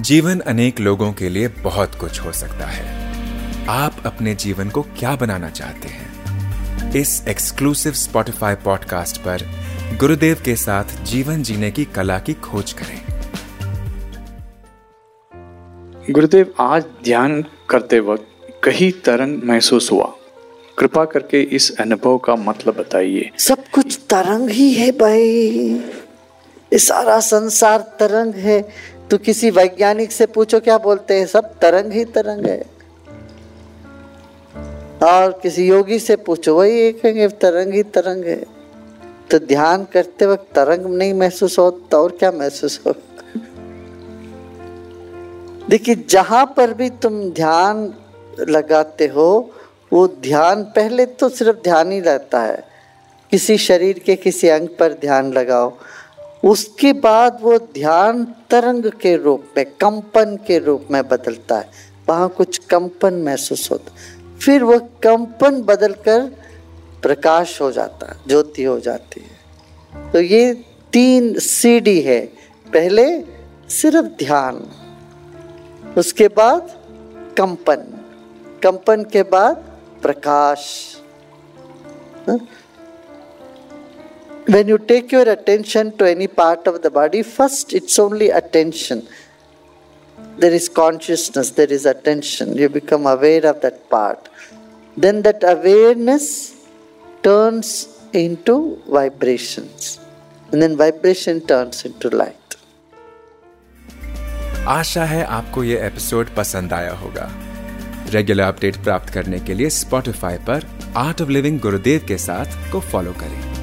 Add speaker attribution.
Speaker 1: जीवन अनेक लोगों के लिए बहुत कुछ हो सकता है। आप अपने जीवन को क्या बनाना चाहते हैं? इस एक्सक्लूसिव स्पॉटिफाई पॉडकास्ट पर गुरुदेव के साथ जीवन जीने की कला की खोज करें।
Speaker 2: गुरुदेव आज ध्यान करते वक्त कहीं तरंग महसूस हुआ। कृपा करके इस अनुभव का मतलब बताइए।
Speaker 3: सब कुछ तरंग ही है भाई। सारा संसार तरंग है। तो किसी वैज्ञानिक से पूछो, क्या बोलते हैं? सब तरंग ही तरंग है। और किसी योगी से पूछो, वही एक कहेंगे तरंग ही तरंग है। तो ध्यान करते वक्त तरंग नहीं महसूस हो तो और क्या महसूस हो? देखिए, जहाँ पर भी तुम ध्यान लगाते हो, वो ध्यान पहले तो सिर्फ़ ध्यान ही रहता है। किसी शरीर के किसी अंग पर ध्यान लगाओ। उसके बाद वो ध्यान तरंग के रूप में, कंपन के रूप में बदलता है। वहाँ कुछ कंपन महसूस होता फिर वो कंपन बदलकर प्रकाश हो जाता ज्योति हो जाती है। तो ये तीन सीढ़ी है। पहले सिर्फ़ ध्यान, उसके बाद कंपन कंपन के बाद प्रकाश। हाँ? When you take your attention to any part of the body, first it's only attention. There is consciousness, there is attention. You become aware of that part. Then that awareness turns into vibrations. And then vibration turns into light.
Speaker 1: आशा है आपको ये episode पसंद आया होगा regular update प्राप्त करने के लिए स्पॉटिफाई पर आर्ट ऑफ़ लिविंग गुरुदेव के साथ को फॉलो करें